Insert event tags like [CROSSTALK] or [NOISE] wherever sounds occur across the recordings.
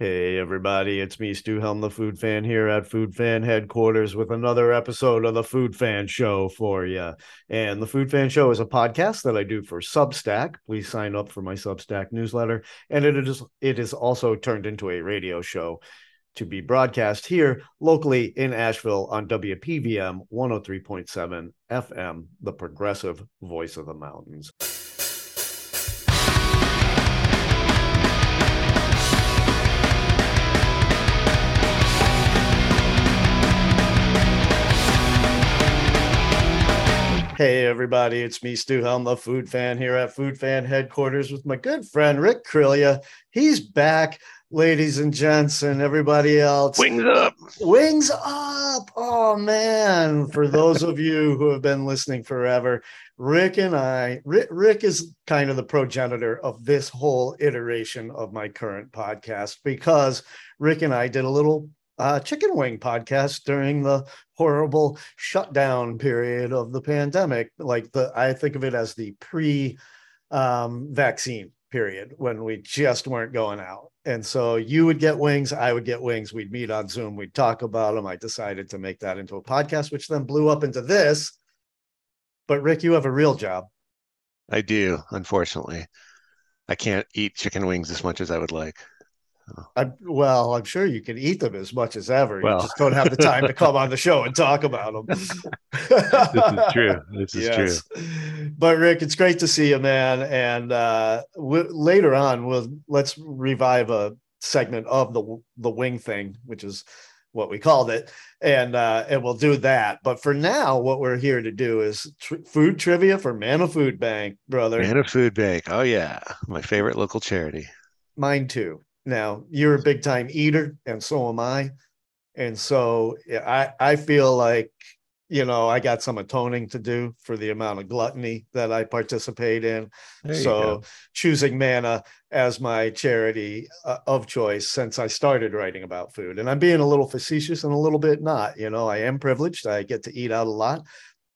Hey everybody, it's me, Stu Helm, the Food Fan here at Food Fan headquarters with another episode of the Food Fan Show for you. And the Food Fan Show is a podcast that I do for Substack. Please sign up for my Substack newsletter. And it is it is also turned into a radio show to be broadcast here locally in Asheville on WPVM 103.7 FM, the progressive voice of the mountains. Hey, everybody, it's me, Stu Helm, a food fan here at Food Fan headquarters with my good friend Rick Crelia. He's back, ladies and gents, and everybody else. Wings up. Wings up. Oh, man. For those of you who have been listening forever, Rick and I, Rick, Rick is kind of the progenitor of this whole iteration of my current podcast because Rick and I did a little uh, chicken wing podcast during the horrible shutdown period of the pandemic. Like the, I think of it as the pre um, vaccine period when we just weren't going out. And so you would get wings, I would get wings. We'd meet on Zoom, we'd talk about them. I decided to make that into a podcast, which then blew up into this. But Rick, you have a real job. I do, unfortunately. I can't eat chicken wings as much as I would like. I, well, I'm sure you can eat them as much as ever. Well. You just don't have the time to come on the show and talk about them. [LAUGHS] this is true. This is yes. But Rick, it's great to see you, man. And uh, w- later on, we'll let's revive a segment of the the wing thing, which is what we called it, and uh, and we'll do that. But for now, what we're here to do is tr- food trivia for Manna Food Bank, brother. Manna Food Bank. Oh yeah, my favorite local charity. Mine too. Now you're a big time eater, and so am I. And so I I feel like you know I got some atoning to do for the amount of gluttony that I participate in. There so choosing Manna as my charity uh, of choice since I started writing about food, and I'm being a little facetious and a little bit not. You know, I am privileged. I get to eat out a lot.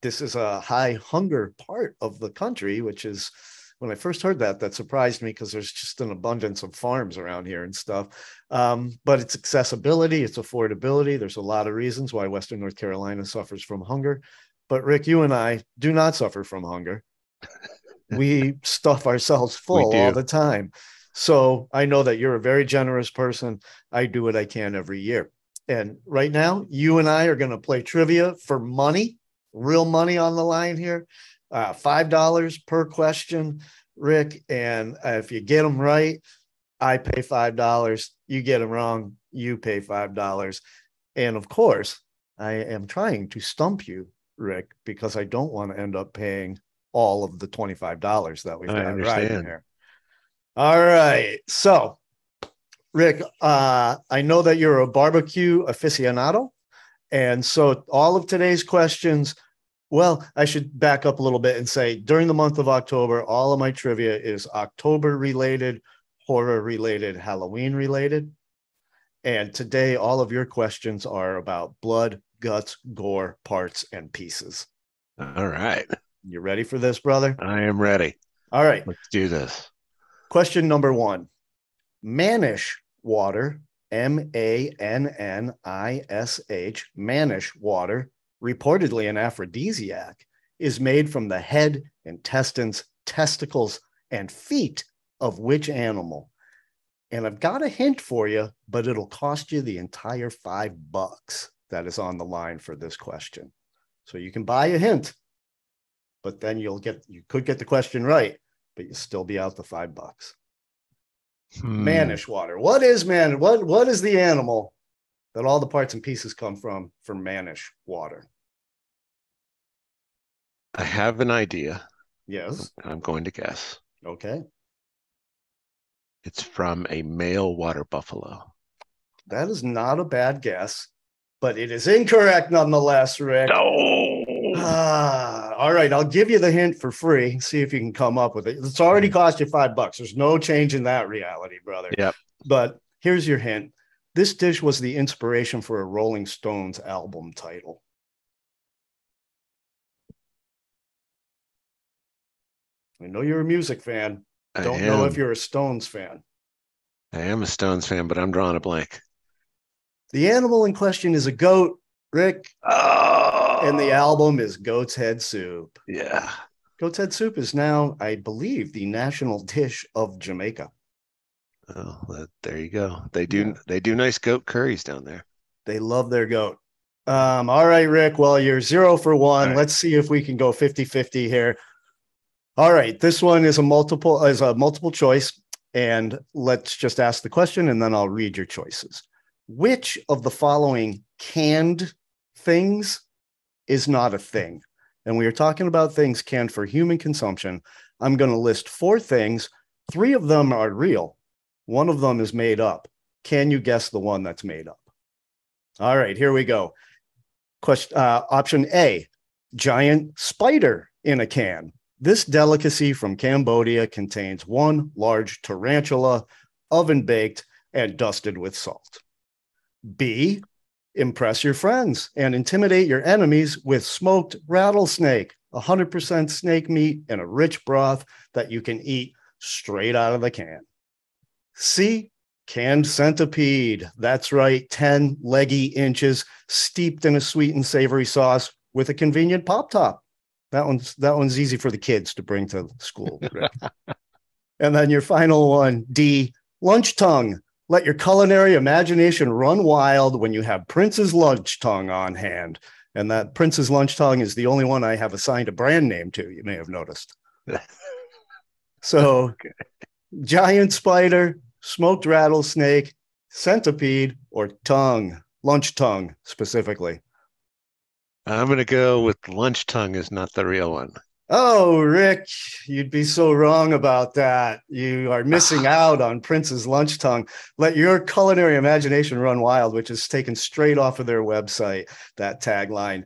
This is a high hunger part of the country, which is when I first heard that, that surprised me because there's just an abundance of farms around here and stuff. Um, but it's accessibility, it's affordability. There's a lot of reasons why Western North Carolina suffers from hunger. But Rick, you and I do not suffer from hunger. [LAUGHS] we stuff ourselves full all the time. So I know that you're a very generous person. I do what I can every year. And right now, you and I are going to play trivia for money, real money on the line here uh, five dollars per question, Rick. And uh, if you get them right, I pay five dollars. You get them wrong, you pay five dollars. And of course, I am trying to stump you, Rick, because I don't want to end up paying all of the twenty-five dollars that we've I got understand. here. All right, so Rick, uh, I know that you're a barbecue aficionado. And so all of today's questions well, I should back up a little bit and say during the month of October, all of my trivia is October related, horror related, Halloween related. And today, all of your questions are about blood, guts, gore, parts, and pieces. All right. You ready for this, brother? I am ready. All right. Let's do this. Question number one Mannish water, M A N N I S H, Mannish water, reportedly an aphrodisiac, is made from the head, intestines, testicles, and feet of which animal? And I've got a hint for you, but it'll cost you the entire five bucks that is on the line for this question. So you can buy a hint, but then you'll get, you could get the question right, but you'll still be out the five bucks. Hmm. Mannish water. What is man? What what is the animal that all the parts and pieces come from for Mannish water? I have an idea. Yes. I'm going to guess. Okay. It's from a male water buffalo. That is not a bad guess, but it is incorrect nonetheless, Rick. No. Ah, all right, I'll give you the hint for free. See if you can come up with it. It's already cost you five bucks. There's no change in that reality, brother. Yep. But here's your hint. This dish was the inspiration for a Rolling Stones album title. I know you're a music fan. I Don't know if you're a Stones fan. I am a Stones fan, but I'm drawing a blank. The animal in question is a goat, Rick, Oh, and the album is Goat's Head Soup. yeah. Goat's Head Soup is now, I believe, the national dish of Jamaica. Oh, that, there you go. They do Yeah. they do nice goat curries down there. They love their goat. Um, all right, Rick. Well, you're zero for one. Right. Let's see if we can go 50-50 here. All right, this one is a multiple is a multiple choice, and let's just ask the question and then I'll read your choices. Which of the following canned things is not a thing? And we are talking about things canned for human consumption. I'm going to list four things. Three of them are real. One of them is made up. Can you guess the one that's made up? All right, here we go. Question uh, option A: giant spider in a can. This delicacy from Cambodia contains one large tarantula, oven baked and dusted with salt. B: impress your friends and intimidate your enemies with smoked rattlesnake, 100% snake meat in a rich broth that you can eat straight out of the can. C: canned centipede. That's right, 10 leggy inches steeped in a sweet and savory sauce with a convenient pop top. That one's that one's easy for the kids to bring to school. [LAUGHS] And then your final one, D, lunch tongue. Let your culinary imagination run wild when you have Prince's lunch tongue on hand. And that Prince's lunch tongue is the only one I have assigned a brand name to, you may have noticed. [LAUGHS] So, giant spider, smoked rattlesnake, centipede, or tongue, lunch tongue specifically. I'm gonna go with lunch tongue is not the real one. Oh, Rick, you'd be so wrong about that. You are missing [SIGHS] out on Prince's lunch tongue. Let your culinary imagination run wild, which is taken straight off of their website, that tagline.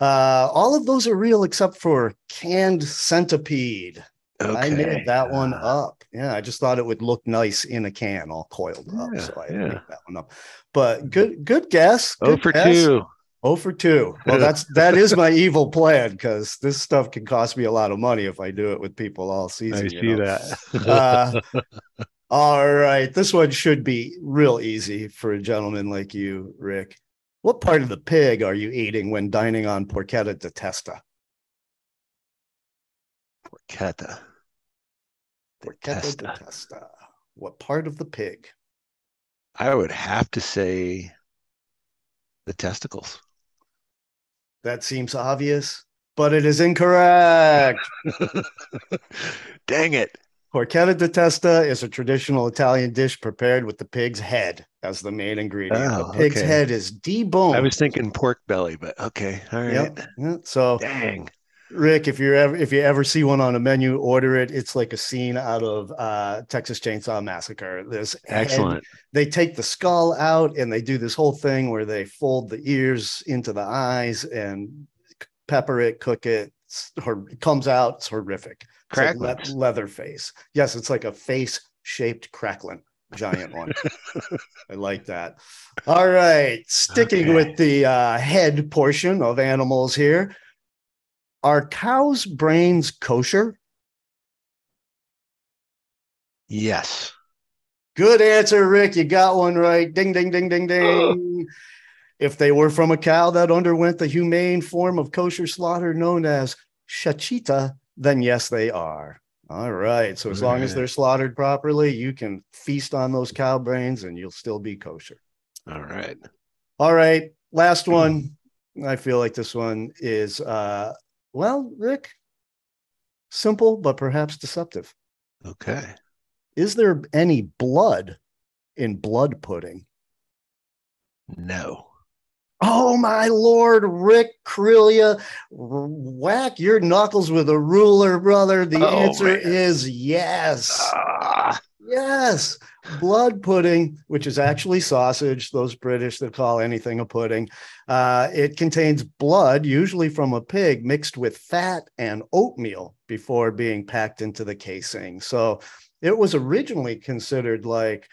Uh, all of those are real except for canned centipede. Okay. I made that one up. Yeah, I just thought it would look nice in a can, all coiled up. Yeah, So I yeah. made that one up. But good, good guess. Oh good for guess. two. Oh for two. Well, that's [LAUGHS] that is my evil plan because this stuff can cost me a lot of money if I do it with people all season. I see know. that. Uh, [LAUGHS] all right, this one should be real easy for a gentleman like you, Rick. What part of the pig are you eating when dining on porchetta de testa? Porchetta. Porchetta de Testa. testa. What part of the pig? I would have to say the testicles. That seems obvious, but it is incorrect. [LAUGHS] Dang it. Porchetta de testa is a traditional Italian dish prepared with the pig's head as the main ingredient. Oh, the pig's okay. head is deboned. I was thinking pork belly, but okay. All right. Yep. Yeah. So, Dang. Rick, if you're ever if you ever see one on a menu, order it. It's like a scene out of uh, Texas Chainsaw Massacre. Head- Excellent. they take the skull out and they do this whole thing where they fold the ears into the eyes and pepper it, cook it. It comes out. It's horrific. It's like le- leather face. Yes, it's like a face shaped cracklin, giant one. [LAUGHS] I like that. All right, sticking Okay. with the uh, head portion of animals here. Are cows' brains kosher? Yes. Good answer, Rick. You got one right. Ding, ding, ding, ding, ding. [GASPS] if they were from a cow that underwent the humane form of kosher slaughter known as shechita, then yes, they are. All right. So as long as they're slaughtered properly, you can feast on those cow brains and you'll still be kosher. All right. All right. Last [CLEARS THROAT] one. I feel like this one is, uh, well, Rick, simple, but perhaps deceptive. Okay. Is there any blood in blood pudding? No. Oh my lord, Rick Crelia, whack your knuckles with a ruler, brother. The Oh, answer man. is yes. Ah, Yes. Blood pudding, which is actually sausage, those British that call anything a pudding. Uh, it contains blood, usually from a pig, mixed with fat and oatmeal before being packed into the casing. So it was originally considered like,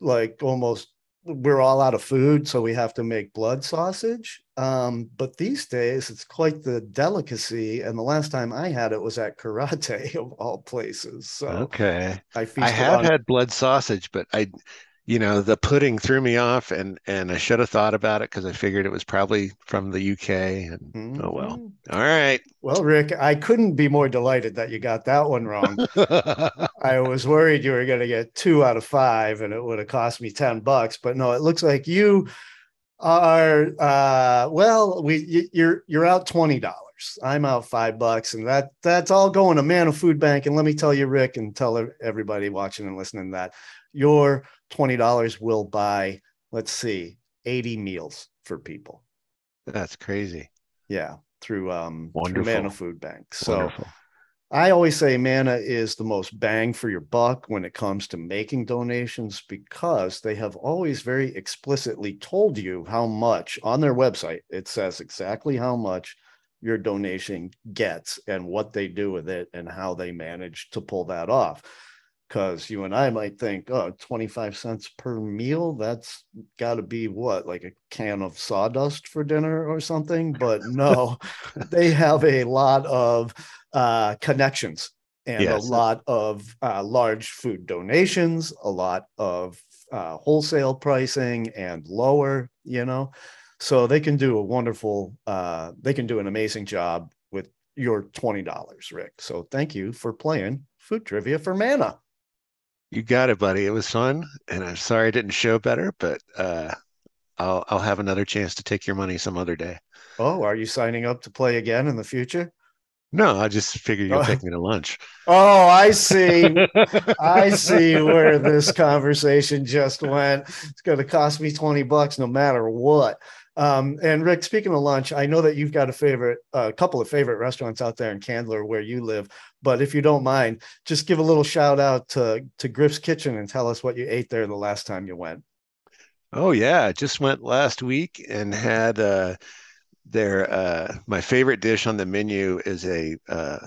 like almost we're all out of food, so we have to make blood sausage. Um, but these days, it's quite the delicacy. And the last time I had it was at Cúrate, [LAUGHS] of all places. So Okay. I I have on. had blood sausage, but I, you know, the pudding threw me off and and I should have thought about it because I figured it was probably from the UK and oh well. Mhm. All right. Well, Rick, I couldn't be more delighted that you got that one wrong. [LAUGHS] I was worried you were going to get two out of five and it would have cost me 10 bucks, but no, it looks like you are uh well, we you're you're out $20. I'm out 5 bucks and that that's all going to Manna Food Bank and let me tell you Rick and tell everybody watching and listening that your $20 will buy let's see 80 meals for people. That's crazy. Yeah, through um through Wonderful. Manna Food Bank. So Wonderful. I always say Manna is the most bang for your buck when it comes to making donations because they have always very explicitly told you how much on their website. It says exactly how much your donation gets and what they do with it and how they manage to pull that off. Because you and I might think, oh, 25 cents per meal, that's got to be what, like a can of sawdust for dinner or something. But no, [LAUGHS] they have a lot of uh, connections and Yes. a lot of uh, large food donations, a lot of uh, wholesale pricing and lower, you know. So they can do a wonderful, uh, they can do an amazing job with your $20, Rick. So thank you for playing food trivia for Manna. You got it, buddy. It was fun, and I'm sorry I didn't show better, but uh, I'll I'll have another chance to take your money some other day. Oh, are you signing up to play again in the future? No, I just figured you'll Oh. take me to lunch. [LAUGHS] Oh, I see. [LAUGHS] I see where this conversation just went. It's going to cost me 20 bucks no matter what. Um, and Rick, speaking of lunch, I know that you've got a favorite, a couple of favorite restaurants out there in Candler where you live. But if you don't mind, just give a little shout out to, to Griff's Kitchen and tell us what you ate there the last time you went. Oh yeah, just went last week and had uh their uh my favorite dish on the menu is a uh,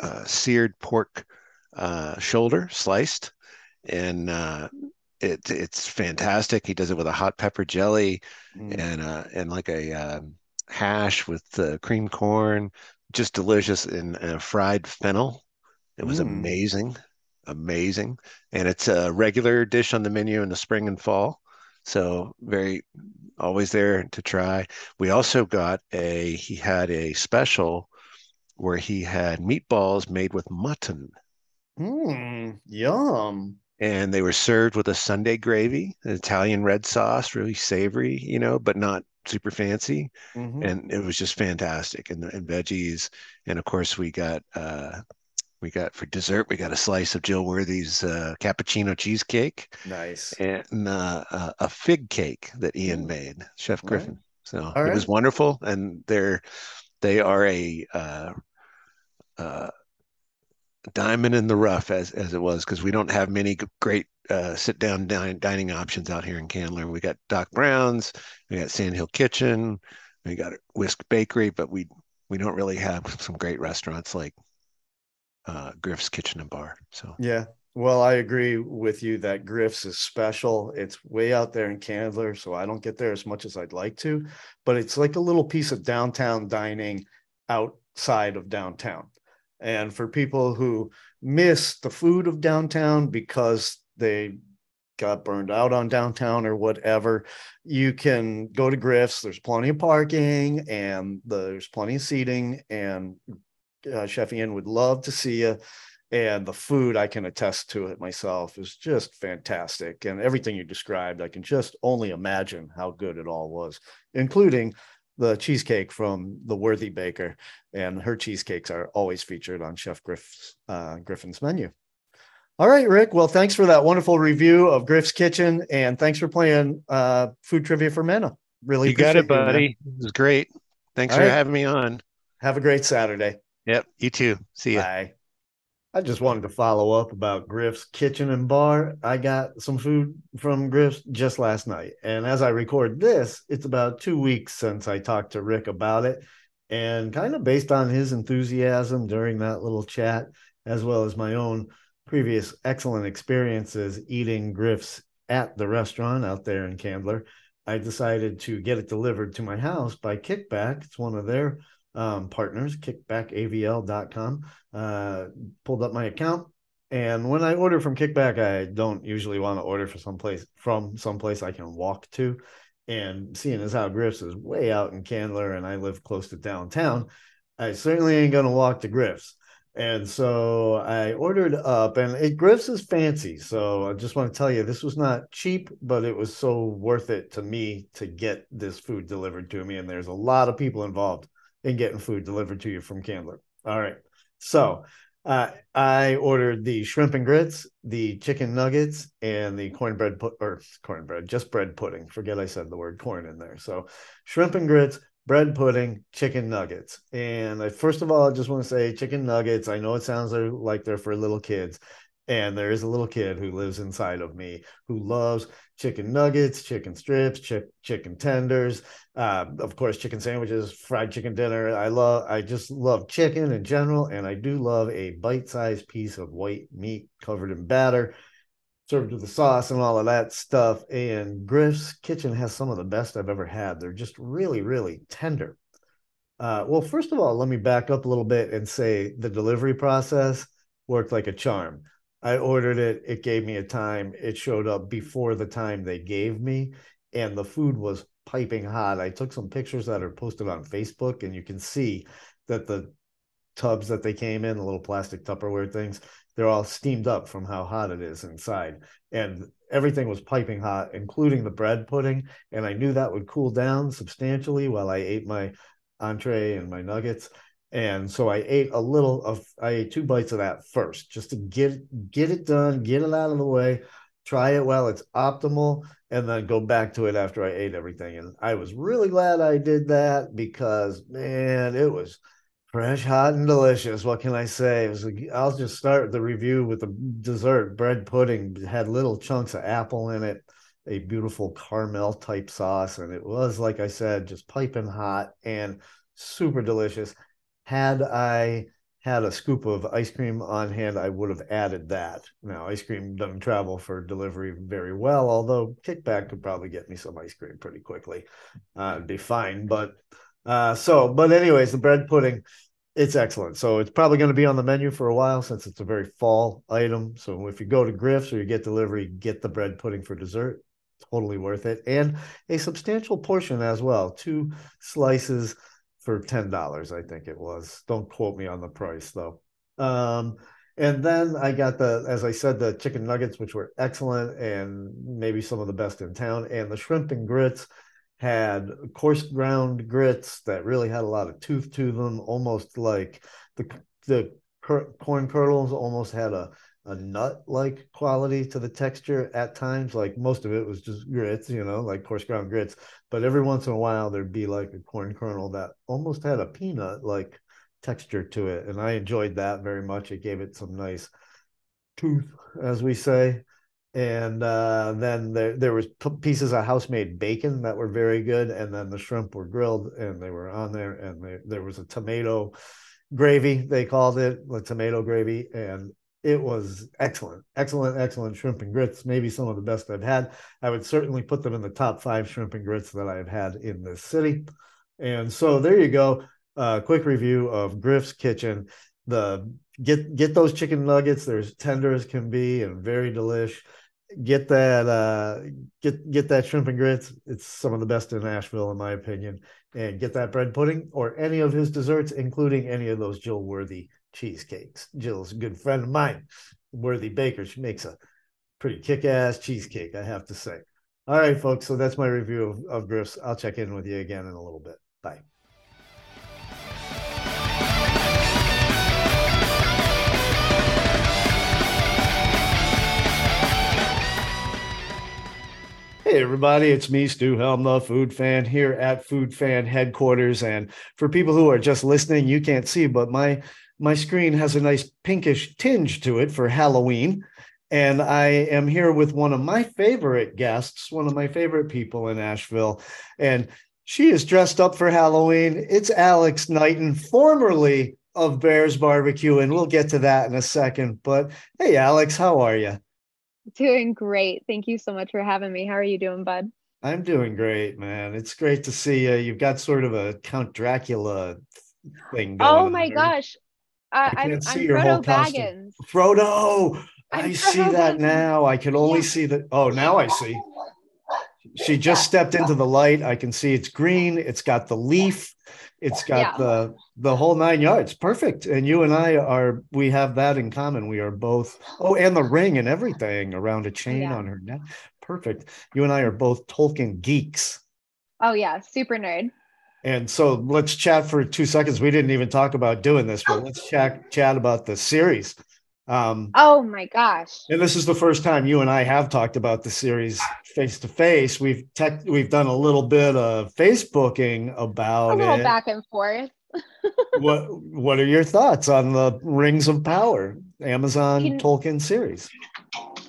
uh seared pork uh shoulder sliced and uh it it's fantastic. He does it with a hot pepper jelly Mm. and uh and like a um, hash with uh, cream corn, just delicious in uh, fried fennel. It was Mm. amazing, amazing, and it's a regular dish on the menu in the spring and fall. So very always there to try. We also got a he had a special where he had meatballs made with mutton Mmm, yum. and they were served with a Sunday gravy, an Italian red sauce, really savory, you know, but not super fancy. Mhm. And it was just fantastic. And, and veggies. And of course, we got uh, we got for dessert, we got a slice of Jill Worthy's uh, cappuccino cheesecake Nice. and uh, a, fig cake that Ian made, Chef All right. Griffin. So All it was wonderful. And they're they are a uh, uh, diamond in the rough as as it was because we don't have many great uh, sit down din- dining options out here in Candler. We got Doc Brown's, we got Sand Hill Kitchen, we got Whisk Bakery, but we we don't really have [LAUGHS] some great restaurants like uh, Griff's Kitchen and Bar. So Yeah. Well, I agree with you that Griff's is special. It's way out there in Candler, so I don't get there as much as I'd like to, but it's like a little piece of downtown dining outside of downtown. And for people who miss the food of downtown because they got burned out on downtown or whatever, you can go to Griff's. There's plenty of parking and there's plenty of seating, and uh, Chef Ian would love to see you and the food i can attest to it myself is just fantastic. And everything you described i can just only imagine how good it all was including the cheesecake from the worthy baker and her cheesecakes are always featured on chef Griff's, uh, griffin's menu all right rick well thanks for that wonderful review of griff's kitchen and thanks for playing uh, food trivia for Manna really you got it, you, buddy. It was great. Thanks All for right. having me on. have a great saturday Yep, you too. See you. Bye. I just wanted to follow up about Griff's Kitchen and Bar. I got some food from Griff's just last night. And as I record this, it's about two weeks since I talked to Rick about it. And kind of based on his enthusiasm during that little chat, as well as my own previous excellent experiences eating Griff's at the restaurant out there in Candler, I decided to get it delivered to my house by Kickback. It's one of their um, partners, kickbackavl.com. Uh, pulled up my account. And when I order from Kickback, I don't usually want to order for someplace from someplace I can walk to. And seeing as how Griff's is way out in Candler and I live close to downtown, I certainly ain't gonna walk to Griff's. And so I ordered up, and it Griff's is fancy. So I just want to tell you, this was not cheap, but it was so worth it to me to get this food delivered to me. And there's a lot of people involved in getting food delivered to you from Candler. All right. So uh, I ordered the shrimp and grits, the chicken nuggets, and the cornbread put or cornbread, just bread pudding. Forget I said the word corn in there. So shrimp and grits, bread pudding, chicken nuggets. And I, first of all, I just want to say chicken nuggets. I know it sounds like they're for little kids. And there is a little kid who lives inside of me who loves chicken nuggets, chicken strips, ch- chicken tenders, uh, of course, chicken sandwiches, fried chicken dinner. I love, I just love chicken in general. And I do love a bite sized piece of white meat covered in batter served with the sauce and all of that stuff. And Griff's Kitchen has some of the best I've ever had. They're just really, really tender. Uh, well, first of all, let me back up a little bit and say the delivery process worked like a charm. I ordered it, it gave me a time, it showed up before the time they gave me, and the food was piping hot. I took some pictures that are posted on Facebook, and you can see that the tubs that they came in, the little plastic Tupperware things, they're all steamed up from how hot it is inside. And everything was piping hot, including the bread pudding. And I knew that would cool down substantially while I ate my entree and my nuggets. And so I ate a little of I ate two bites of that first, just to get get it done, get it out of the way, try it while it's optimal, and then go back to it after I ate everything. And I was really glad I did that because man, it was Fresh, hot, and delicious. What can I say? It was. I'll just start the review with the dessert bread pudding. It had little chunks of apple in it, a beautiful caramel type sauce, and it was like I said, just piping hot and super delicious. Had I had a scoop of ice cream on hand, I would have added that. Now, ice cream doesn't travel for delivery very well, although Kickback could probably get me some ice cream pretty quickly. Uh, it'd be fine. But uh, so, but anyways, the bread pudding it's excellent. So it's probably going to be on the menu for a while since it's a very fall item. So if you go to Griff's or you get delivery, get the bread pudding for dessert. Totally worth it. And a substantial portion as well. Two slices for $10, I think it was. Don't quote me on the price though. Um, and then I got the, as I said, the chicken nuggets, which were excellent and maybe some of the best in town, and the shrimp and grits had coarse ground grits that really had a lot of tooth to them, almost like the the corn kernels almost had a a nut like quality to the texture at times. Like most of it was just grits, you know, like coarse ground grits. But every once in a while, there'd be like a corn kernel that almost had a peanut like texture to it. And I enjoyed that very much. It gave it some nice tooth, as we say and uh, then there there was p- pieces of house made bacon that were very good, and then the shrimp were grilled and they were on there, and they, there was a tomato gravy they called it, the tomato gravy, and it was excellent, excellent, excellent shrimp and grits. Maybe some of the best I've had. I would certainly put them in the top five shrimp and grits that I've had in this city. And so there you go. Uh, quick review of Griff's Kitchen. The get get those chicken nuggets. They're as tender as can be and very delish get that uh get get that shrimp and grits it's some of the best in Asheville in my opinion and get that bread pudding or any of his desserts including any of those jill worthy cheesecakes. Jill's a good friend of mine. Worthy baker she makes a pretty kick-ass cheesecake i have to say. All right folks so that's my review of, of griff's i'll check in with you again in a little bit. Bye. Hey, everybody, it's me, Stu Helm, the food fan, here at Food Fan headquarters. And for people who are just listening, you can't see, but my my screen has a nice pinkish tinge to it for Halloween. And I am here with one of my favorite guests, one of my favorite people in Asheville. And she is dressed up for Halloween. It's Alex Knighten, formerly of Bears Barbecue. And we'll get to that in a second. But hey, Alex, how are you? Doing great. Thank you so much for having me. How are you doing, bud? I'm doing great, man. It's great to see you. You've got sort of a Count Dracula thing going. Oh my gosh. Uh, I am I'm Frodo Baggins. Frodo. I see that now. I can only yeah. see that. Oh, now I see. She just stepped into the light. I can see it's green. It's got the leaf. It's got yeah. the the whole nine yards. Perfect. And you and I are we have that in common. We are both oh, and the ring and everything around a chain yeah. on her neck. Perfect. You and I are both Tolkien geeks. Oh yeah, super nerd. And so let's chat for two seconds. We didn't even talk about doing this, but let's chat chat about the series. Um, oh my gosh! And this is the first time you and I have talked about the series face to face. We've tech, we've done a little bit of Facebooking about a little it. back and forth. [LAUGHS] what What are your thoughts on the Rings of Power Amazon Can, Tolkien series?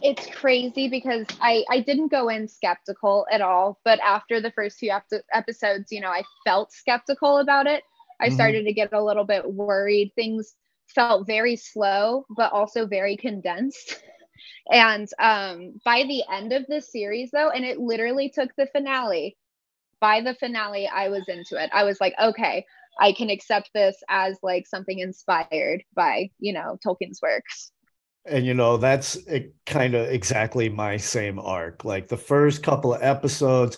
It's crazy because I I didn't go in skeptical at all, but after the first few ep- episodes, you know, I felt skeptical about it. I mm-hmm. started to get a little bit worried. Things felt very slow, but also very condensed. [LAUGHS] and um, by the end of the series, though, and it literally took the finale, by the finale, I was into it. I was like, okay, I can accept this as like something inspired by, you know, Tolkien's works. And you know, that's kind of exactly my same arc. Like the first couple of episodes,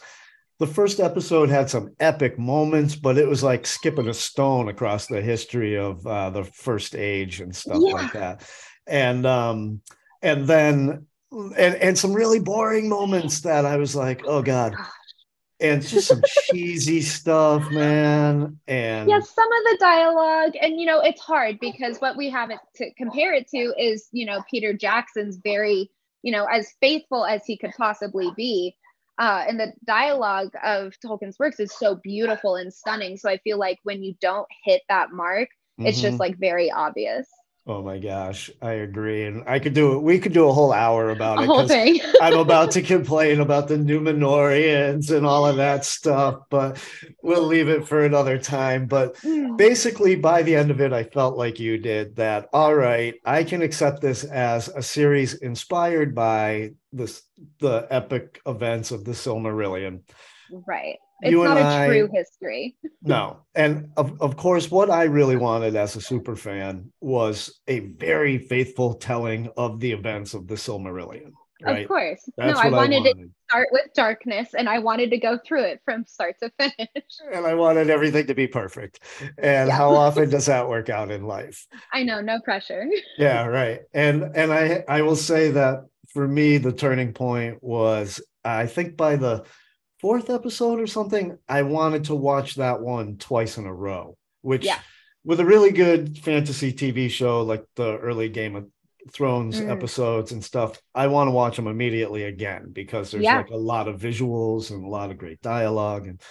the first episode had some epic moments, but it was like skipping a stone across the history of uh, the first age and stuff yeah. like that. And um, and then and and some really boring moments that I was like, oh god. And just some cheesy stuff, man. And yeah, some of the dialogue, and you know, it's hard because what we have it to compare it to is, you know, Peter Jackson's very, you know, as faithful as he could possibly be uh, and the dialogue of Tolkien's works is so beautiful and stunning. So I feel like when you don't hit that mark, it's mm-hmm. just like very obvious. Oh my gosh, I agree, and I could do it. We could do a whole hour [LAUGHS] about it. Whole thing. [LAUGHS] I'm about to complain about the Numenoreans and all of that stuff, but we'll leave it for another time. But hmm. basically, by the end of it, I felt like you did that. All right, I can accept this as a series inspired by this the epic events of the Silmarillion. Right. It's you not a I, true history. no. And of, of course, what I really wanted as a super fan was a very faithful telling of the events of the Silmarillion. Right? Of course. That's no, I wanted, I wanted to start with darkness and I wanted to go through it from start to finish. And I wanted everything to be perfect. And yeah. how often does that work out in life? I know, no pressure. [LAUGHS] yeah, right. And and I I will say that for me the turning point was I think by the fourth episode or something, I wanted to watch that one twice in a row, which yeah. with a really good fantasy TV show like the early Game of Thrones mm. episodes and stuff, I want to watch them immediately again because there's yeah. like a lot of visuals and a lot of great dialogue and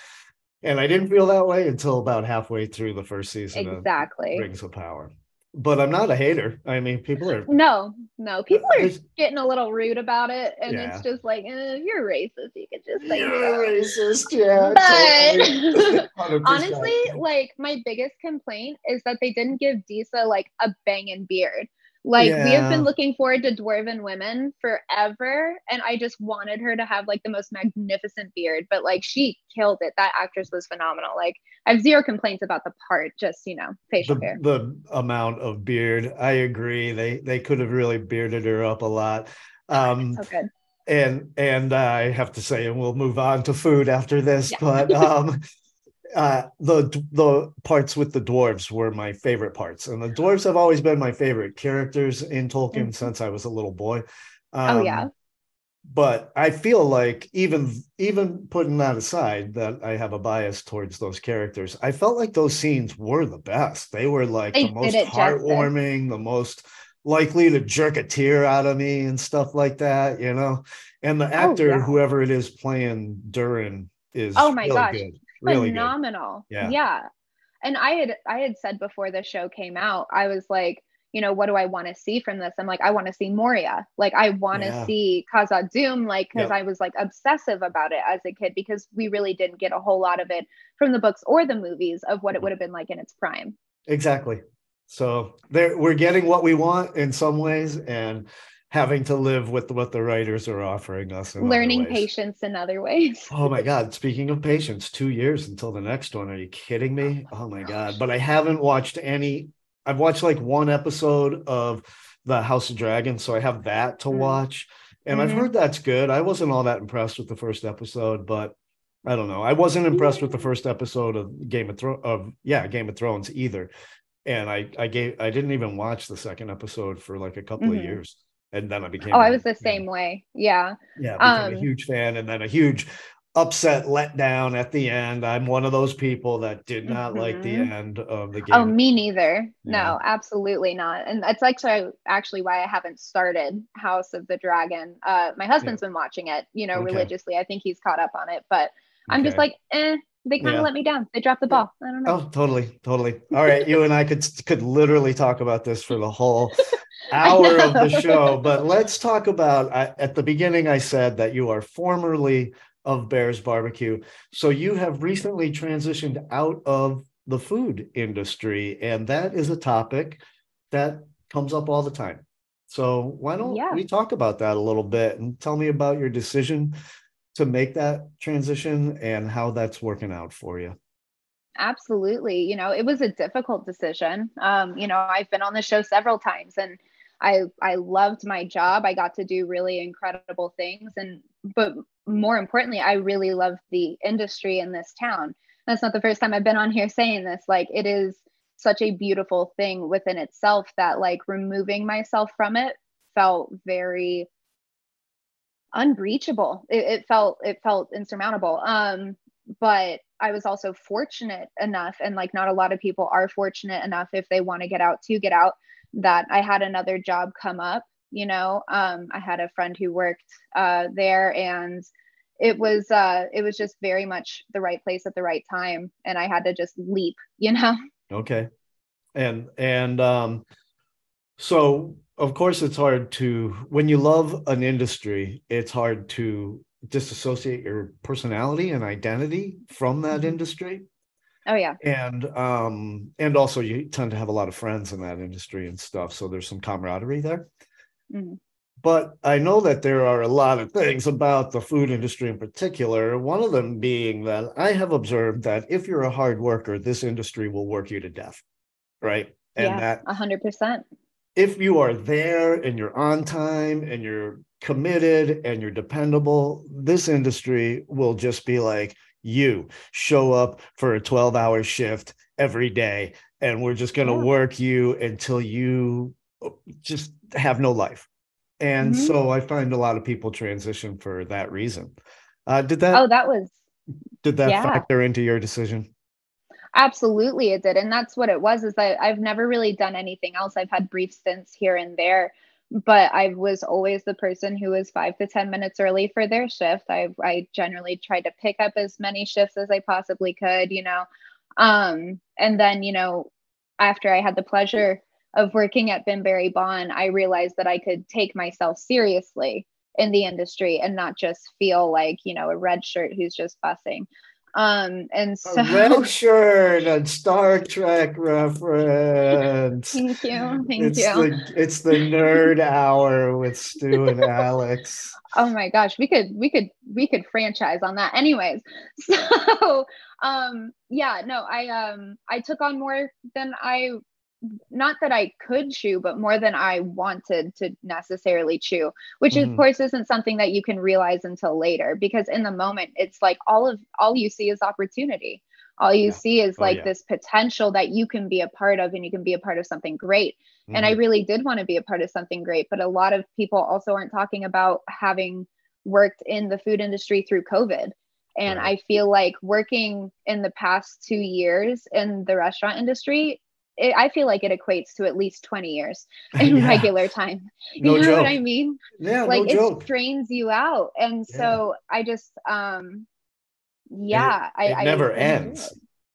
and I didn't feel that way until about halfway through the first season exactly. of Rings of Power but I'm not a hater. I mean, people are no, no, people are getting a little rude about it, and yeah. it's just like eh, you're racist. You could just say you're racist, yeah. But [LAUGHS] [LAUGHS] honestly, like my biggest complaint is that they didn't give Disa like a banging beard. Like yeah. we have been looking forward to dwarven women forever, and I just wanted her to have like the most magnificent beard. But like she killed it. That actress was phenomenal. Like I have zero complaints about the part, just you know, facial the, hair. The amount of beard, I agree. They they could have really bearded her up a lot. Um, so good. And and I have to say, and we'll move on to food after this, yeah. but [LAUGHS] um, uh, the the parts with the dwarves were my favorite parts, and the dwarves have always been my favorite characters in Tolkien mm-hmm. since I was a little boy. Um, oh yeah. But I feel like even even putting that aside, that I have a bias towards those characters. I felt like those scenes were the best. They were like they the most heartwarming, justice. the most likely to jerk a tear out of me and stuff like that. You know, and the oh, actor, oh, yeah. whoever it is playing Durin, is oh my really gosh. Good really phenomenal. Good. Yeah. Yeah. And I had I had said before the show came out, I was like, you know, what do I want to see from this? I'm like, I want to see Moria. Like I want to yeah. see Khazad-dûm, like because yep. I was like obsessive about it as a kid because we really didn't get a whole lot of it from the books or the movies of what it mm-hmm. would have been like in its prime. Exactly. So there we're getting what we want in some ways. And having to live with what the writers are offering us. Learning patience in other ways. [LAUGHS] oh my God. Speaking of patience, two years until the next one. Are you kidding me? Oh my God. But I haven't watched any. I've watched like one episode of The House of Dragons. So I have that to mm-hmm. watch. And mm-hmm. I've heard that's good. I wasn't all that impressed with the first episode, but I don't know. I wasn't impressed with the first episode of Game of Thrones of yeah, Game of Thrones either. And I I gave I didn't even watch the second episode for like a couple mm-hmm. of years. And then I became Oh, I was the same know, way. Yeah. Yeah, became um, a huge fan and then a huge upset letdown at the end. I'm one of those people that did not mm-hmm. like the mm-hmm. end of the oh, game. Oh, me neither. Yeah. No, absolutely not. And that's actually actually why I haven't started House of the Dragon. Uh, my husband's yeah. been watching it, you know, okay. religiously. I think he's caught up on it, but I'm just like, eh, they kind of yeah. let me down. They dropped the ball. I don't know. Oh, totally, totally. All right, you and I could could literally talk about this for the whole [LAUGHS] hour of the show, but let's talk about. I, at the beginning, I said that you are formerly of Bears Barbecue, so you have recently transitioned out of the food industry, and that is a topic that comes up all the time. So why don't yeah. we talk about that a little bit and tell me about your decision to make that transition and how that's working out for you? Absolutely. You know it was a difficult decision. Um, you know i've been on the show several times and i i loved my job. I got to do really incredible things. And but more importantly i really love the industry in this town. That's not the first time i've been on here saying this. Like it is such a beautiful thing within itself that like removing myself from it felt very unbreachable. It, it felt it felt insurmountable. Um, but I was also fortunate enough, and like not a lot of people are fortunate enough if they want to get out to get out. That I had another job come up. You know, um, I had a friend who worked uh, there, and it was uh, it was just very much the right place at the right time, and I had to just leap. You know. Okay, and and um, so of course it's hard to when you love an industry it's hard to disassociate your personality and identity from that mm-hmm. industry. Oh yeah. And um and also you tend to have a lot of friends in that industry and stuff so there's some camaraderie there. Mm-hmm. but i know that there are a lot of things about the food industry in particular. One of them being that i have observed that if you're a hard worker this industry will work you to death right? And yeah, that 100% if you are there and you're on time and you're committed and you're dependable, this industry will just be like you show up for a 12 hour shift every day and we're just going to yeah. work you until you just have no life. And mm-hmm. so I find a lot of people transition for that reason. Uh, did that? Oh, that was. Did that yeah. factor into your decision? Absolutely it did and that's what it was is that i've never really done anything else i've had brief stints here and there but i was always the person who was five to ten minutes early for their shift i i generally tried to pick up as many shifts as i possibly could you know um and then you know after i had the pleasure of working at Binberry Bond, I realized that I could take myself seriously in the industry and not just feel like, you know, a red shirt who's just fussing. Um, and so a red shirt and [LAUGHS] Star Trek reference. Thank you. Thank it's you. The, it's the nerd hour with Stu and [LAUGHS] Alex. Oh my gosh, we could we could we could franchise on that. Anyways, [LAUGHS] so um yeah, no, I um I took on more than I not that I could chew, but more than I wanted to necessarily chew, which mm-hmm. of course isn't something that you can realize until later because in the moment it's like all of all you see is opportunity. All you yeah. see is oh, like yeah. this potential that you can be a part of and you can be a part of something great. Mm-hmm. And I mm-hmm. really did want to be a part of something great, but a lot of people also aren't talking about having worked in the food industry through COVID. And right. I feel like working in the past two years in the restaurant industry it, I feel like it equates to at least 20 years [LAUGHS] in yeah. regular time. [LAUGHS] You no know joke. what I mean? Yeah, like no it joke. strains you out. And yeah. so I just um yeah, it, it I never I, ends.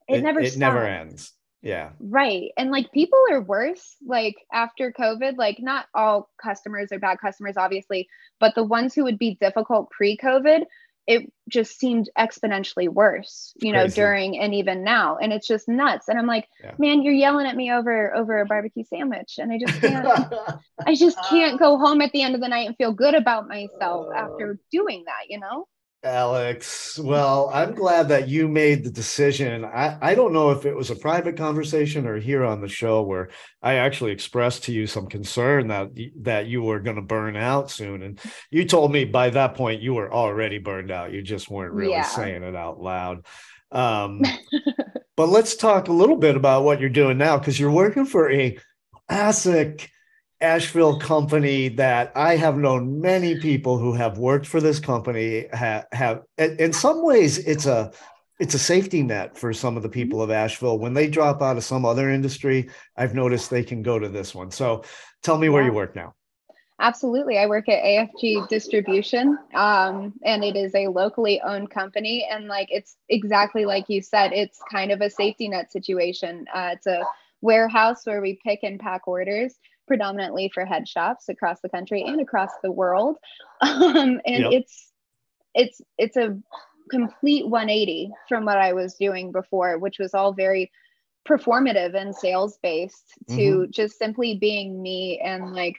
It, it never it never ends. Yeah. Right. And like people are worse like after COVID, like not all customers are bad customers, obviously, but the ones who would be difficult pre-COVID, it just seemed exponentially worse, you know, Crazy. during and even now. And it's just nuts. And I'm like, Yeah. man, you're yelling at me over over a barbecue sandwich. And I just can't [LAUGHS] I just can't go home at the end of the night and feel good about myself after uh. doing that, you know? Alex, well, I'm glad that you made the decision. I, I don't know if it was a private conversation or here on the show where I actually expressed to you some concern that that you were going to burn out soon, and you told me by that point you were already burned out. You just weren't really Yeah. saying it out loud. Um, [LAUGHS] but let's talk a little bit about what you're doing now because you're working for a classic Asheville company that I have known many people who have worked for this company have, have in some ways it's a it's a safety net for some of the people of Asheville when they drop out of some other industry I've noticed they can go to this one so tell me where Yeah. you work now Absolutely. I work at AFG Distribution, um, and it is a locally owned company. And like it's exactly like you said, it's kind of a safety net situation. Uh, it's a warehouse where we pick and pack orders, predominantly for head shops across the country and across the world. [LAUGHS] Um, and Yep. it's it's it's a complete 180 from what I was doing before, which was all very performative and sales based to just simply being me and like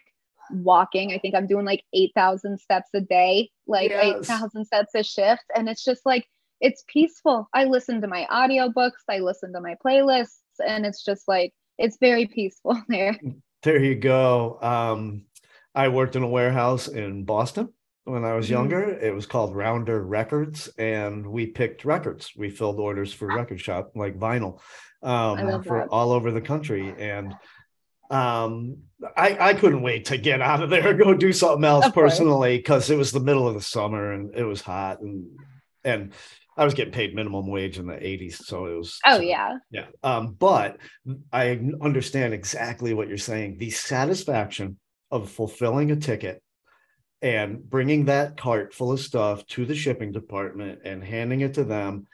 walking. I think I'm doing like 8,000 steps a day, like Yes. 8,000 steps a shift. And it's just like, it's peaceful. I listen to my audiobooks, I listen to my playlists, and it's just like, it's very peaceful [LAUGHS] there. There you go um, I worked in a warehouse in Boston when I was Mhm. younger it was called Rounder Records and we picked records we filled orders for record shop like vinyl um, for that. all over the country and um I, I couldn't wait to get out of there and go do something else course. personally because it was the middle of the summer and it was hot and and I was getting paid minimum wage in the 80s so it was Oh, so- yeah. yeah. Um but I understand exactly what you're saying. The satisfaction of fulfilling a ticket and bringing that cart full of stuff to the shipping department and handing it to them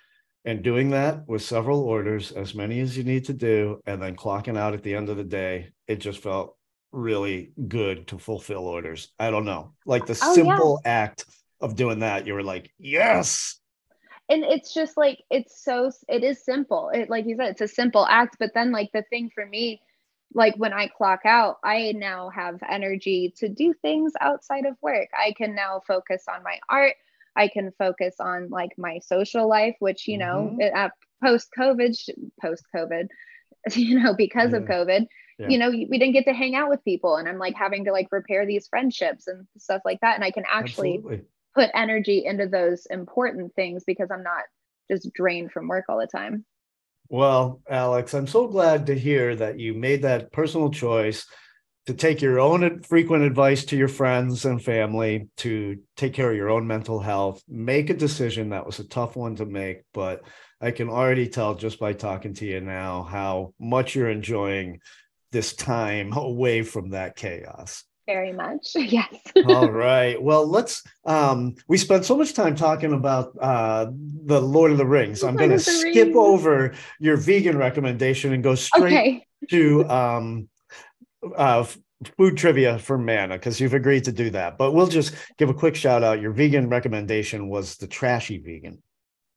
and doing that with several orders as many as you need to do and then clocking out at the end of the day it just felt really good to fulfill orders. I don't know. Like the Oh, yeah. simple act of doing that you were like yes and it's just like it's so it is simple. It like you said it's a simple act. But then like the thing for me like when i clock out i now have energy to do things outside of work. I can now focus on my art. I can focus on like my social life which you know Mhm. uh, post covid post [LAUGHS] covid you know because of covid Yeah. you know we didn't get to hang out with people. And i'm like having to like repair these friendships and stuff like that. And i can actually absolutely put energy into those important things because I'm not just drained from work all the time. Well, Alex, I'm so glad to hear that you made that personal choice to take your own frequent advice to your friends and family to take care of your own mental health, make a decision that was a tough one to make, but I can already tell just by talking to you now how much you're enjoying this time [LAUGHS] away from that chaos. Very much. [LAUGHS] Yes. All right. Well, let's um we spent so much time talking about uh the Lord of the Rings. I'm going to skip Rings. over your vegan recommendation and go straight okay. to um uh food trivia for Manna because you've agreed to do that. But we'll just give a quick shout out. Your vegan recommendation was the trashy vegan.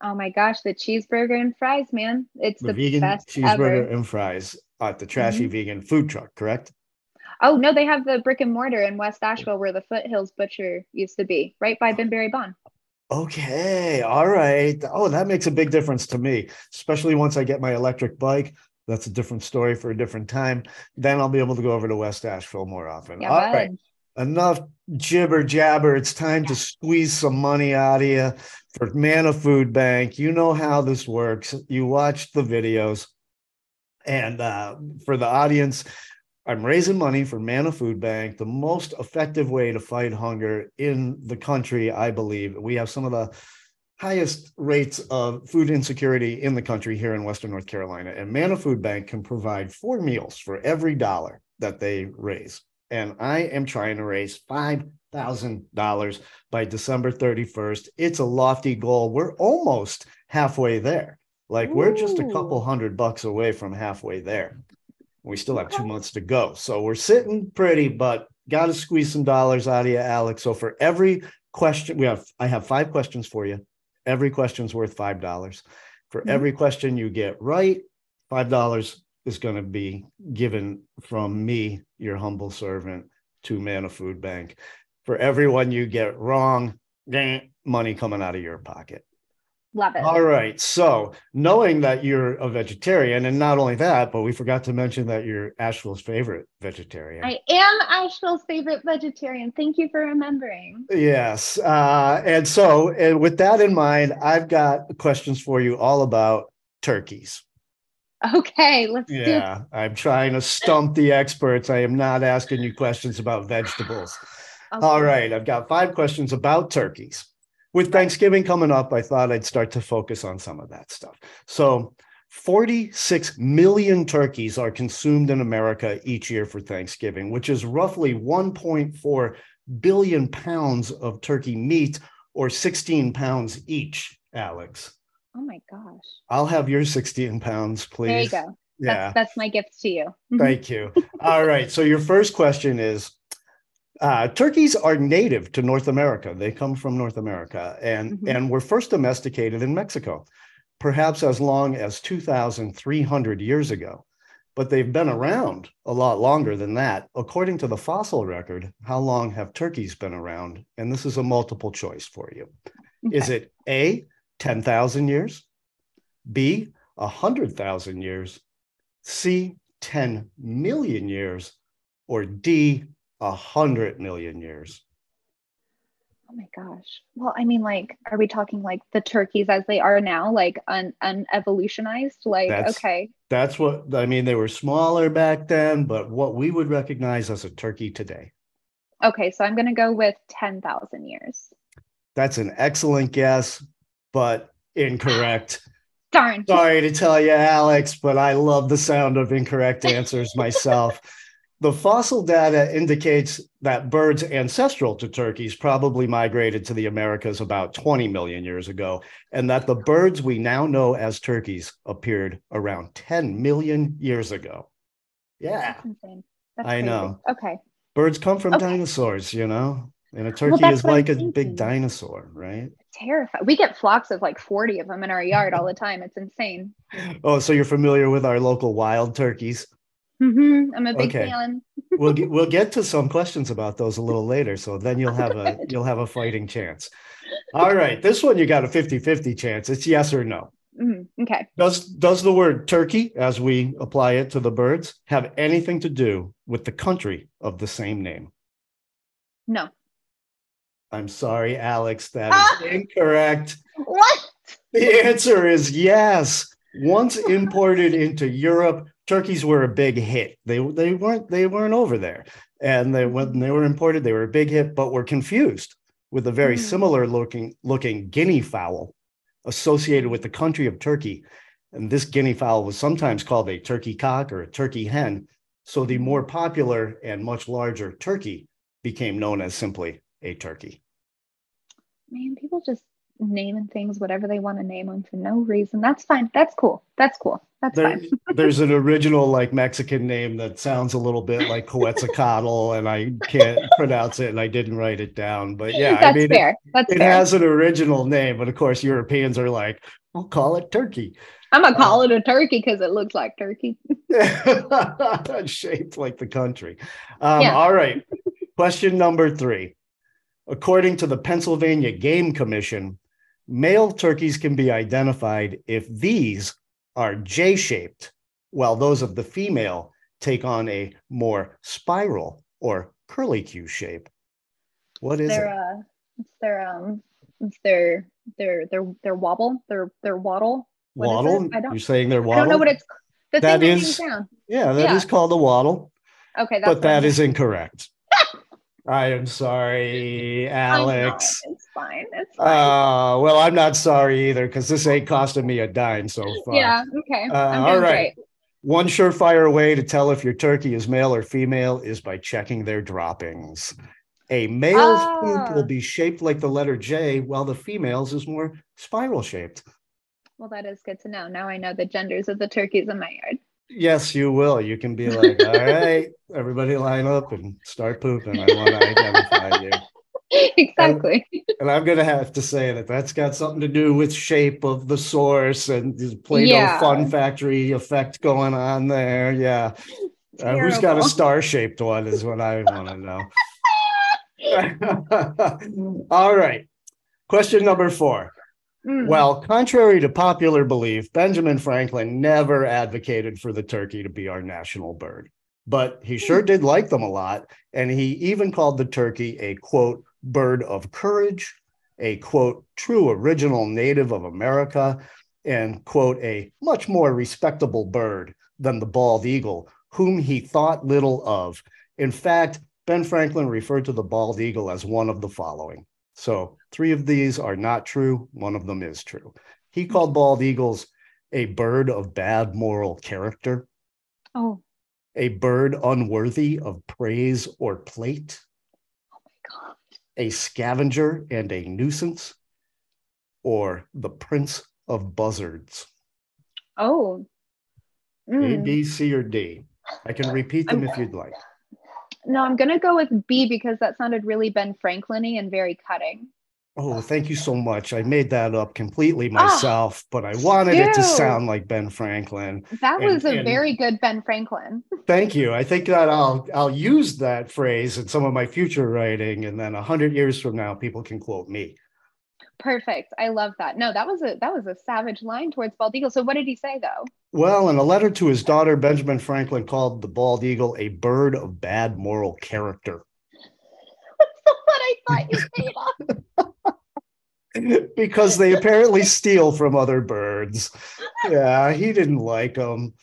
Oh my gosh, the cheeseburger and fries, man. It's The, the, vegan best cheeseburger ever. and fries at the trashy Mhm. vegan food truck, correct? Oh no, they have the brick and mortar in West Asheville where the Foothills Butcher used to be, right by Binberry Bond. Okay, all right. Oh, that makes a big difference to me, especially once I get my electric bike. That's a different story for a different time. Then I'll be able to go over to West Asheville more often. Yeah, all right, enough jibber jabber. It's time to squeeze some money out of you for Manna Food Bank. You know how this works. You watched the videos. And uh, for the audience, I'm raising money for Manna Food Bank, the most effective way to fight hunger in the country, I believe. We have some of the highest rates of food insecurity in the country here in Western North Carolina. And Manna Food Bank can provide four meals for every dollar that they raise. And I am trying to raise $5,000 by December 31st. It's a lofty goal. We're almost halfway there. Like we're just a couple hundred bucks away from halfway there. We still have two months to go. So we're sitting pretty, but got to squeeze some dollars out of you, Alex. So for every question, we have I have five questions for you. Every question's worth $5. For Mhm. every question you get right, $5 is going to be given from me, your humble servant, to Manna Food Bank. For everyone you get wrong, [SNIFFS] money coming out of your pocket. Love it. All right. So, knowing that you're a vegetarian, and not only that, but we forgot to mention that you're Asheville's favorite vegetarian. I am Asheville's favorite vegetarian. Thank you for remembering. Yes. Uh, and so, and with that in mind, I've got questions for you all about turkeys. Okay, let's do Yeah. I'm trying to stump the experts. I am not asking you questions about vegetables. [LAUGHS] okay. All right. I've got five questions about turkeys. With Thanksgiving coming up, I thought I'd start to focus on some of that stuff. So, 46 million turkeys are consumed in America each year for Thanksgiving, which is roughly 1.4 billion pounds of turkey meat or 16 pounds each, Alex. Oh my gosh. I'll have your 16 pounds, please. There you go. Yeah. That's, that's my gift to you. Thank you. [LAUGHS] All right. So your first question is uh, turkeys are native to North America. They come from North America and, Mhm. and were first domesticated in Mexico, perhaps as long as 2,300 years ago. But they've been around a lot longer than that. According to the fossil record, how long have turkeys been around? And this is a multiple choice for you. Is it A, 10,000 years? B, 100,000 years? C, 10 million years? Or D, 100 million years? Oh my gosh. Well, I mean, like, are we talking like the turkeys as they are now, like un unevolutionized? Like, That's- okay. That's what I mean. They were smaller back then, but what we would recognize as a turkey today. Okay, so I'm gonna go with 10,000 years. That's an excellent guess, but incorrect. [LAUGHS] Darn. Sorry to tell you, Alex, but I love the sound of incorrect answers myself. [LAUGHS] The fossil data indicates that birds ancestral to turkeys probably migrated to the Americas about 20 million years ago, and that the birds we now know as turkeys appeared around 10 million years ago. Yeah, I know. Okay. birds come from Okay. dinosaurs, you know, and a turkey that's is like a big dinosaur, right? Terrified. We get flocks of like 40 of them in our yard all the time. It's insane. [LAUGHS] Oh, so you're familiar with our local wild turkeys? Hmm I'm a big Okay. fan. we'll get, [LAUGHS] we'll get to some questions about those a little later so then you'll have a you'll have a fighting chance all right this one you got a 50-50 chance it's yes or no Mhm. Okay. does does the word turkey as we apply it to the birds have anything to do with the country of the same name No. i'm sorry alex that Ah! is incorrect What? the answer is yes once imported into europe turkeys were a big hit. They they weren't they weren't over there. And they when they were imported they were a big hit but were confused with a very Mhm. similar looking looking guinea fowl associated with the country of turkey. And this guinea fowl was sometimes called a turkey cock or a turkey hen. So the more popular and much larger turkey became known as simply a turkey. Man, people just naming things whatever they want to name them for no reason. That's fine. That's cool. That's cool. That's There, fine. [LAUGHS] there's an original like Mexican name that sounds a little bit like Quetzalcoatl, and I can't pronounce it, and I didn't write it down. But yeah, That's I mean, fair. That's it fair. has an original name, but of course, Europeans are like, "We'll call it turkey," I'm gonna call it a turkey because it looks like turkey. [LAUGHS] shaped like the country. Um, Yeah. All right, question number three. According to the Pennsylvania Game Commission, male turkeys can be identified if these are J shaped, while those of the female take on a more spiral or curlicue shape. What is Their it? uh, it's their um, it's their their their their wobble, their their waddle. what is? Waddle? You're saying they're I don't know what it's. The That is- yeah, that is yeah. called a waddle. Okay, that's but that is incorrect. I am sorry, [LAUGHS] Alex. Fine. It's fine. Uh, well, I'm not sorry either because this ain't costing me a dime so far. yeah. Okay. Uh, all right. great. One surefire way to tell if your turkey is male or female is by checking their droppings. A male's poop Ah. will be shaped like the letter J, while the female's is more spiral shaped. Well, that is good to know. Now I know the genders of the turkeys in my yard. Yes, you will. You can be like, all right, everybody line up and start pooping. I want to identify you. [LAUGHS] [LAUGHS] exactly. And, and, I'm gonna have to say that that's got something to do with shape of the source and the Play-Doh yeah. Fun Factory effect going on there. Yeah. Uh, who's got a star-shaped one is what I want to know. [LAUGHS] [LAUGHS] All right. Question number four. Mm. Well, contrary to popular belief, Benjamin Franklin never advocated for the turkey to be our national bird, but he sure mm. did like them a lot. And he even called the turkey a quote, bird of courage, a quote, true original native of America, and quote, a much more respectable bird than the bald eagle, whom he thought little of. In fact, Ben Franklin referred to the bald eagle as one of the following so three of these are not true. One of them is true. He called bald eagles a bird of bad moral character. Oh. A bird unworthy of praise or plate. A scavenger and a nuisance. Or the prince of buzzards. Oh. Mm. A, B, C, or D. I can repeat them I'm, if you'd like. No, I'm gonna go with B because that sounded really Ben Franklin-y and very cutting. Oh, thank you so much. I made that up completely ah, myself, oh, but I wanted dude. it to sound like Ben Franklin. That was and, a and very good Ben Franklin. [LAUGHS] thank you. I think that I'll I'll use that phrase in some of my future writing, and then a hundred years from now, people can quote me. Perfect. I love that. No, that was a that was a savage line towards bald eagle. So what did he say though? Well, in a letter to his daughter, Benjamin Franklin called the bald eagle a bird of bad moral character. [LAUGHS] That's what I thought you made up. [LAUGHS] [LAUGHS] because they apparently steal from other birds. Yeah, he didn't like them.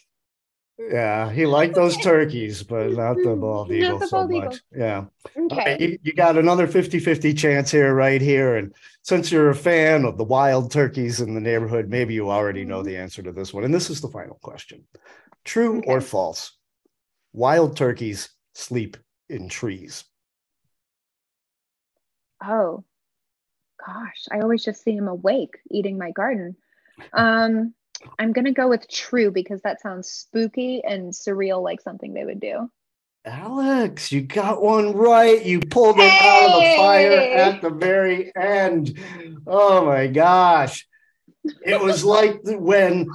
Yeah, he liked those turkeys, but [LAUGHS] not the bald eagle the so bald much. Eagle. Yeah. Okay. you, you, got another 50 50 chance here, right here. And since you're a fan of the wild turkeys in the neighborhood, maybe you already know the answer to this one. And this is the final question True okay. or false? Wild turkeys sleep in trees. Oh, gosh. I always just see him awake eating my garden. Um, I'm gonna go with true because that sounds spooky and surreal, like something they would do. Alex, you got one right. You pulled it hey! out of the fire at the very end. Oh my gosh. It was like when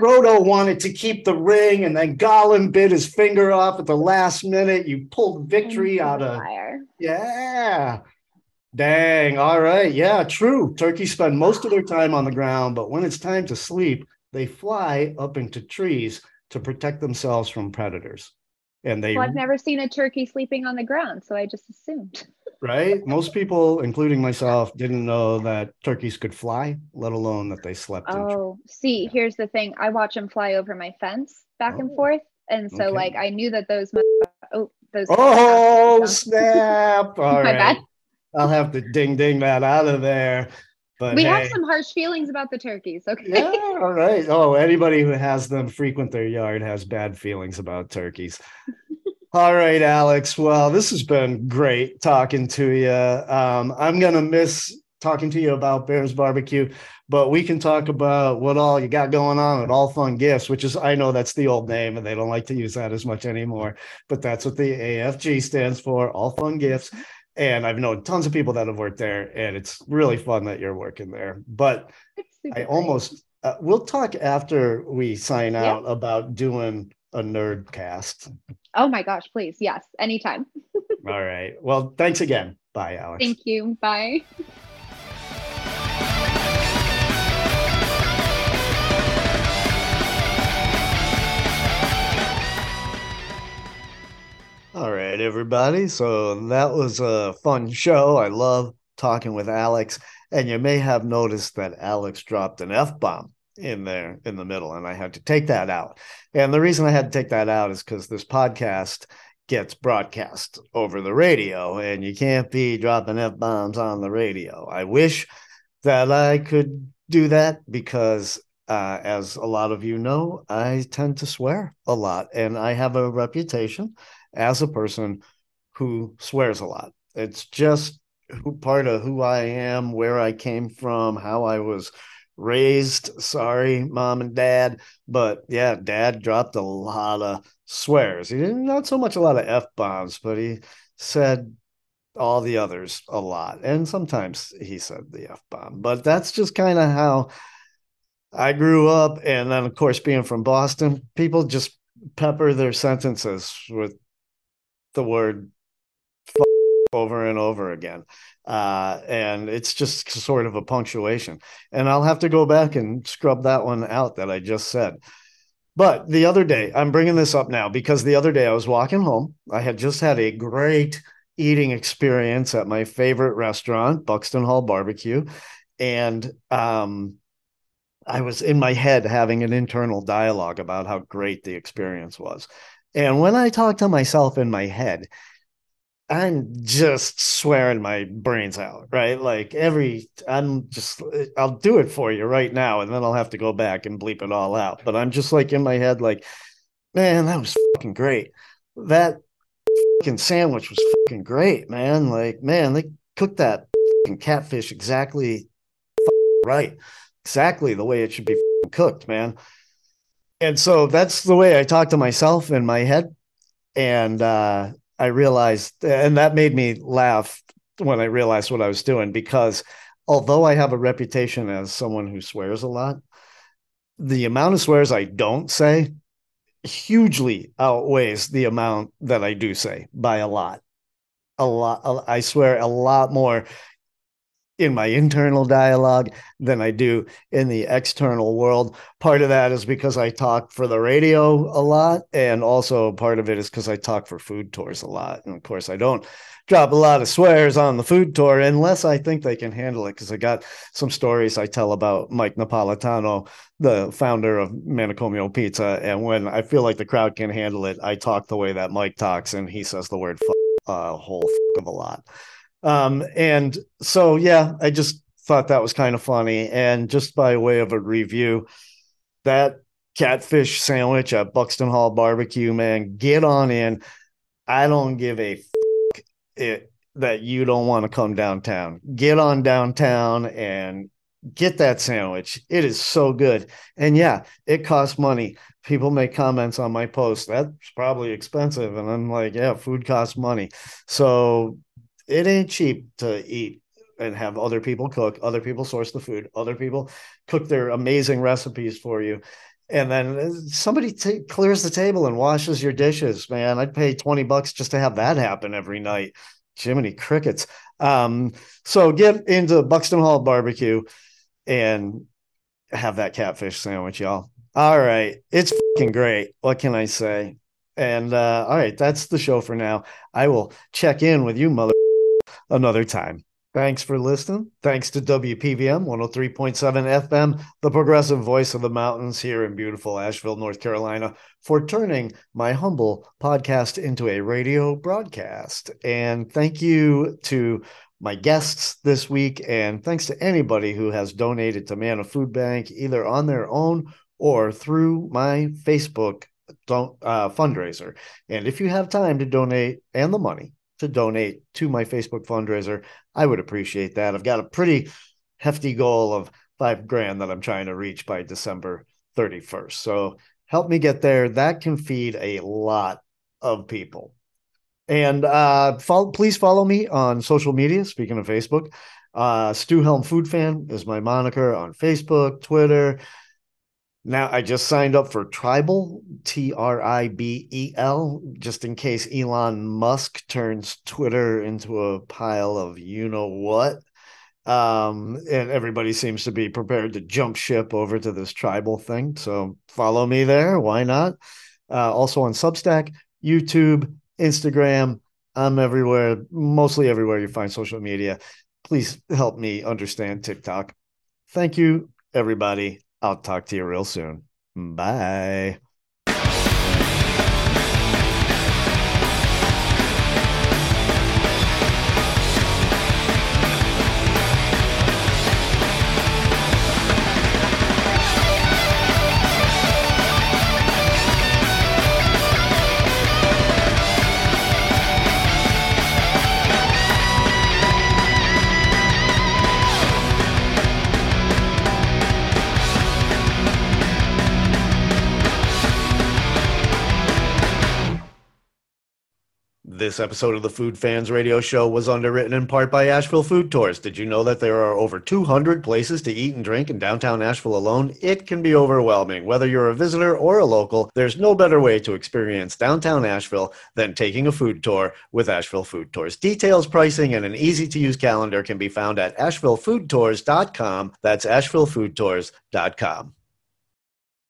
Frodo wanted to keep the ring and then Gollum bit his finger off at the last minute. You pulled victory out of fire. Yeah. Dang. All right. Yeah, true. Turkeys spend most of their time on the ground, but when it's time to sleep, they fly up into trees to protect themselves from predators. And they well, I've never seen a turkey sleeping on the ground, so I just assumed. right? Most people, including myself, didn't know that turkeys could fly, let alone that they slept. Oh, see, here's the thing. I watch them fly over my fence back oh. and forth. And so okay. like I knew that those oh those Oh snap. [LAUGHS] All right. I'll have to ding ding that out of there. But we hey, have some harsh feelings about the turkeys. Okay. Yeah. All right. Oh, anybody who has them frequent their yard has bad feelings about turkeys. [LAUGHS] all right, Alex. Well, this has been great talking to you. Um, I'm gonna miss talking to you about Bears Barbecue, but we can talk about what all you got going on at All Fun Gifts, which is I know that's the old name and they don't like to use that as much anymore, but that's what the AFG stands for, All Fun Gifts and I've known tons of people that have worked there, and it's really fun that you're working there. But I almost uh, we'll talk after we sign out about doing a nerd cast. Oh my gosh, please. Yes, anytime. [LAUGHS] All right. Well, thanks again. Bye, Alex. Thank you. Bye. Everybody. So that was a fun show. I love talking with Alex. And you may have noticed that Alex dropped an F bomb in there in the middle, and I had to take that out. And the reason I had to take that out is because this podcast gets broadcast over the radio, and you can't be dropping F bombs on the radio. I wish that I could do that because uh, as a lot of you know, I tend to swear a lot, and I have a reputation as a person who swears a lot. It's just who part of who I am, where I came from, how I was raised. Sorry, mom and dad, but yeah, dad dropped a lot of swears. He didn't not so much a lot of f bombs, but he said all the others a lot. And sometimes he said the F bomb, but that's just kind of how I grew up. And then, of course, being from Boston, people just pepper their sentences with the word over and over again. Uh, and it's just sort of a punctuation. And I'll have to go back and scrub that one out that I just said. But the other day, I'm bringing this up now because the other day I was walking home. I had just had a great eating experience at my favorite restaurant, Buxton Hall Barbecue. And um, I was in my head having an internal dialogue about how great the experience was. And when I talk to myself in my head, I'm just swearing my brains out, right? Like every, I'm just, I'll do it for you right now, and then I'll have to go back and bleep it all out. But I'm just like in my head, like, man, that was fucking great. That fucking sandwich was fucking great, man. Like, man, they cooked that fucking catfish exactly right, exactly the way it should be cooked, man. And so that's the way I talk to myself in my head. And, uh, I realized, and that made me laugh when I realized what I was doing because although I have a reputation as someone who swears a lot, the amount of swears I don't say hugely outweighs the amount that I do say by a lot. A lot. I swear a lot more in my internal dialogue than I do in the external world. Part of that is because I talk for the radio a lot. And also part of it is because I talk for food tours a lot. And of course, I don't drop a lot of swears on the food tour unless I think they can handle it. Because I got some stories I tell about Mike Napolitano, the founder of Manicomio Pizza. And when I feel like the crowd can handle it, I talk the way that Mike talks and he says the word a uh, whole of a lot. Um, and so, yeah, I just thought that was kind of funny. And just by way of a review, that catfish sandwich at Buxton Hall Barbecue, man, get on in. I don't give a it that you don't want to come downtown. Get on downtown and get that sandwich. It is so good. And yeah, it costs money. People make comments on my post. That's probably expensive. And I'm like, yeah, food costs money. So it ain't cheap to eat and have other people cook, other people source the food, other people cook their amazing recipes for you. And then somebody t- clears the table and washes your dishes, man. I'd pay 20 bucks just to have that happen every night. Jiminy crickets. Um, so get into Buxton Hall barbecue and have that catfish sandwich, y'all. All right. It's fucking great. What can I say? And uh, all right, that's the show for now. I will check in with you, mother another time. Thanks for listening. Thanks to WPVM 103.7 FM, the progressive voice of the mountains here in beautiful Asheville, North Carolina, for turning my humble podcast into a radio broadcast. And thank you to my guests this week. And thanks to anybody who has donated to Manna Food Bank, either on their own or through my Facebook uh, fundraiser. And if you have time to donate and the money, to donate to my Facebook fundraiser, I would appreciate that. I've got a pretty hefty goal of five grand that I'm trying to reach by December 31st. So help me get there. That can feed a lot of people. And uh, follow, please follow me on social media. Speaking of Facebook, uh, Stu Helm Food Fan is my moniker on Facebook, Twitter, now I just signed up for Tribel, T R I B E L, just in case Elon Musk turns Twitter into a pile of you know what. Um, and everybody seems to be prepared to jump ship over to this Tribel thing. So follow me there. Why not? Uh, also on Substack, YouTube, Instagram. I'm everywhere, mostly everywhere you find social media. Please help me understand TikTok. Thank you, everybody. I'll talk to you real soon. Bye. This episode of the Food Fans Radio Show was underwritten in part by Asheville Food Tours. Did you know that there are over 200 places to eat and drink in downtown Asheville alone? It can be overwhelming. Whether you're a visitor or a local, there's no better way to experience downtown Asheville than taking a food tour with Asheville Food Tours. Details, pricing, and an easy to use calendar can be found at ashevillefoodtours.com. That's ashevillefoodtours.com.